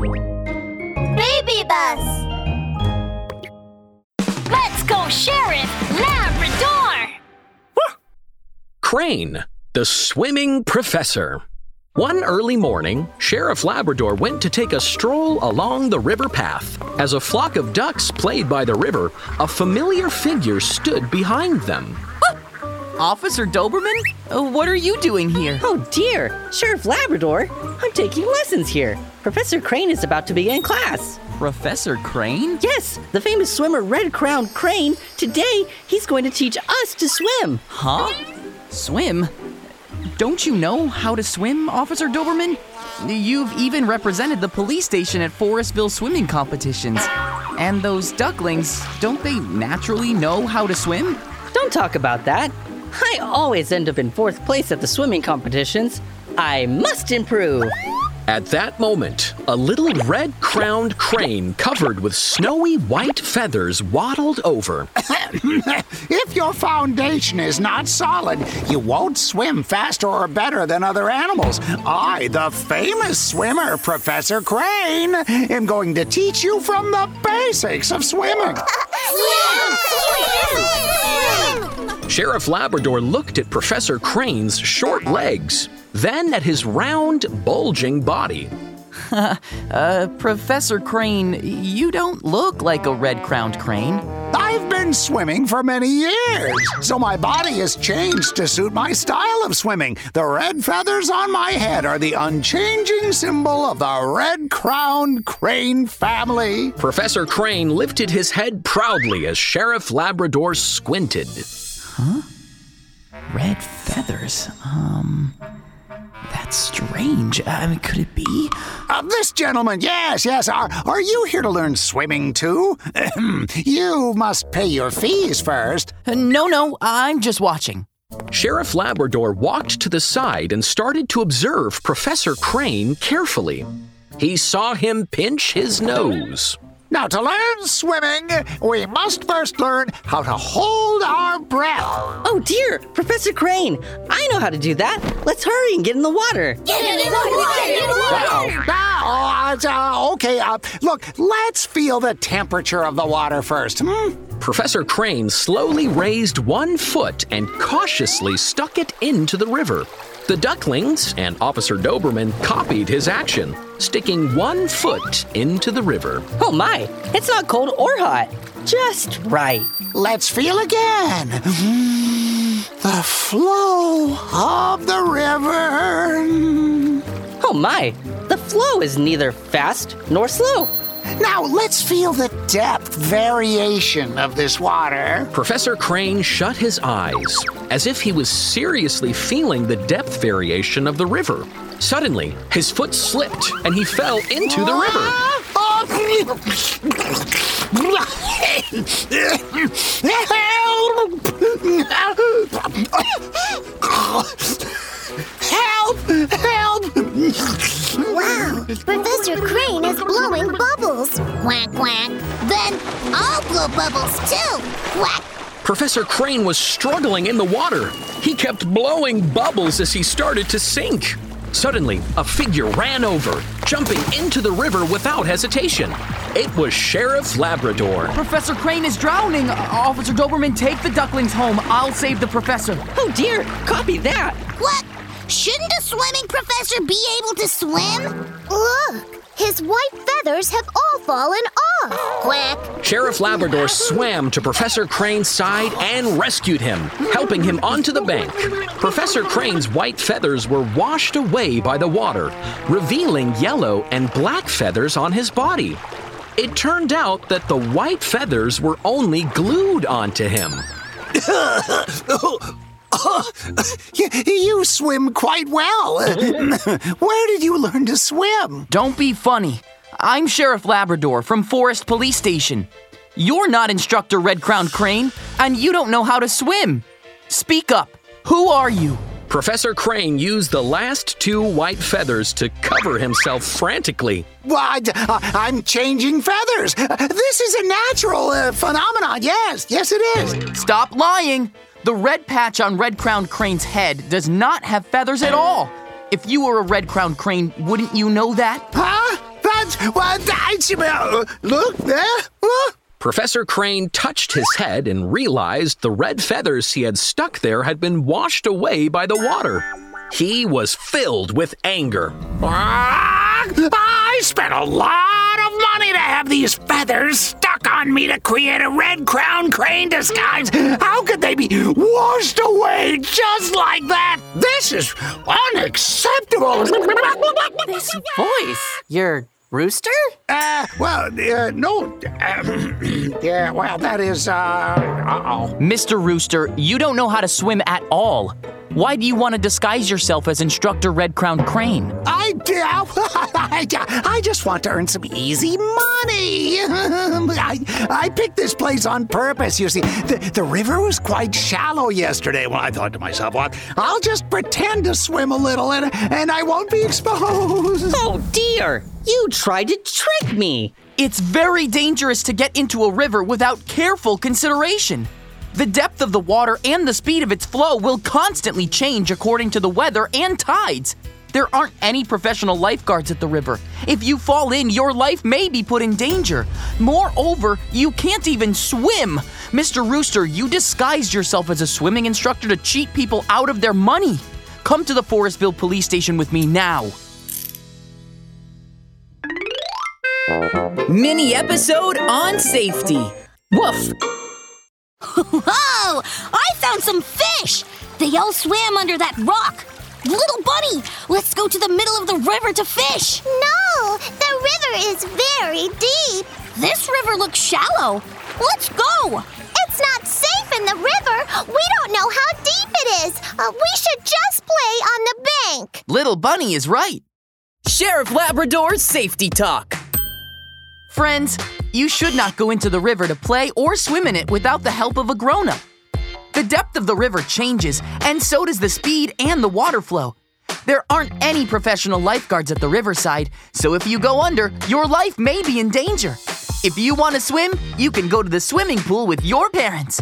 Baby bus. Let's go, Sheriff Labrador! Crane, the swimming professor. One early morning, Sheriff Labrador went to take a stroll along the river path. As a flock of ducks played by the river, a familiar figure stood behind them. Officer Doberman? Uh, what are you doing here? Oh dear, Sheriff Labrador. I'm taking lessons here. Professor Crane is about to begin class. Professor Crane? Yes, the famous swimmer Red Crown Crane. Today, he's going to teach us to swim. Huh? Swim? Don't you know how to swim, Officer Doberman? You've even represented the police station at Forestville swimming competitions. And those ducklings, don't they naturally know how to swim? Don't talk about that. I always end up in fourth place at the swimming competitions. I must improve. At that moment, a little red crowned crane covered with snowy white feathers waddled over. If your foundation is not solid, you won't swim faster or better than other animals. I, the famous swimmer, Professor Crane, am going to teach you from the basics of swimming. Sheriff Labrador looked at Professor Crane's short legs, then at his round, bulging body. Uh, Professor Crane, you don't look like a red crowned crane. I've been swimming for many years, so my body has changed to suit my style of swimming. The red feathers on my head are the unchanging symbol of the red crowned crane family. Professor Crane lifted his head proudly as Sheriff Labrador squinted. Red feathers? Um. That's strange. I mean, could it be? Uh, this gentleman, yes, yes. Are, are you here to learn swimming too? you must pay your fees first. Uh, no, no, I'm just watching. Sheriff Labrador walked to the side and started to observe Professor Crane carefully. He saw him pinch his nose. Now, to learn swimming, we must first learn how to hold our breath. Oh dear, Professor Crane. I know how to do that. Let's hurry and get in the water. Get in the water. Get in the water. Now, uh, uh, okay, uh, look, let's feel the temperature of the water first. Hmm? Professor Crane slowly raised one foot and cautiously stuck it into the river. The ducklings and Officer Doberman copied his action, sticking one foot into the river. Oh my, it's not cold or hot. Just right. Let's feel again. The flow of the river. Oh my, the flow is neither fast nor slow. Now, let's feel the depth variation of this water. Professor Crane shut his eyes, as if he was seriously feeling the depth variation of the river. Suddenly, his foot slipped and he fell into the river. Help! Help! Wow, Professor Quack, quack. Then I'll blow bubbles too. Quack. Professor Crane was struggling in the water. He kept blowing bubbles as he started to sink. Suddenly, a figure ran over, jumping into the river without hesitation. It was Sheriff Labrador. Professor Crane is drowning. Officer Doberman, take the ducklings home. I'll save the professor. Oh dear, copy that. What? Shouldn't a swimming professor be able to swim? Look, his white feathers have all fallen off. Quack. Sheriff Labrador swam to Professor Crane's side and rescued him, helping him onto the bank. Professor Crane's white feathers were washed away by the water, revealing yellow and black feathers on his body. It turned out that the white feathers were only glued onto him. You, you swim quite well. Where did you learn to swim? Don't be funny. I'm Sheriff Labrador from Forest Police Station. You're not Instructor Red Crowned Crane, and you don't know how to swim. Speak up. Who are you? Professor Crane used the last two white feathers to cover himself frantically. What? I'm changing feathers. This is a natural uh, phenomenon. Yes, yes, it is. Stop lying. The red patch on Red Crowned Crane's head does not have feathers at all. If you were a Red Crowned Crane, wouldn't you know that? Huh? what? What? I smell. Look there. Look. Professor Crane touched his head and realized the red feathers he had stuck there had been washed away by the water. He was filled with anger. Ah, I spent a lot of money to have these feathers on me to create a red crown crane disguise. How could they be washed away just like that? This is unacceptable. This voice, your rooster? Uh, well, uh, no. yeah, well, that is, uh, uh-oh. Mr. Rooster, you don't know how to swim at all. Why do you want to disguise yourself as Instructor Red Crown Crane? I, I, I just want to earn some easy money. I, I picked this place on purpose. You see, the, the river was quite shallow yesterday. when I thought to myself, well, I'll just pretend to swim a little and, and I won't be exposed. Oh dear! You tried to trick me! It's very dangerous to get into a river without careful consideration. The depth of the water and the speed of its flow will constantly change according to the weather and tides. There aren't any professional lifeguards at the river. If you fall in, your life may be put in danger. Moreover, you can't even swim. Mr. Rooster, you disguised yourself as a swimming instructor to cheat people out of their money. Come to the Forestville police station with me now. Mini episode on safety. Woof. Whoa! I found some fish! They all swam under that rock. Little bunny, let's go to the middle of the river to fish. No, the river is very deep. This river looks shallow. Let's go. It's not safe in the river. We don't know how deep it is. Uh, we should just play on the bank. Little Bunny is right. Sheriff Labrador's safety talk. Friends, you should not go into the river to play or swim in it without the help of a grown up. The depth of the river changes, and so does the speed and the water flow. There aren't any professional lifeguards at the riverside, so if you go under, your life may be in danger. If you want to swim, you can go to the swimming pool with your parents.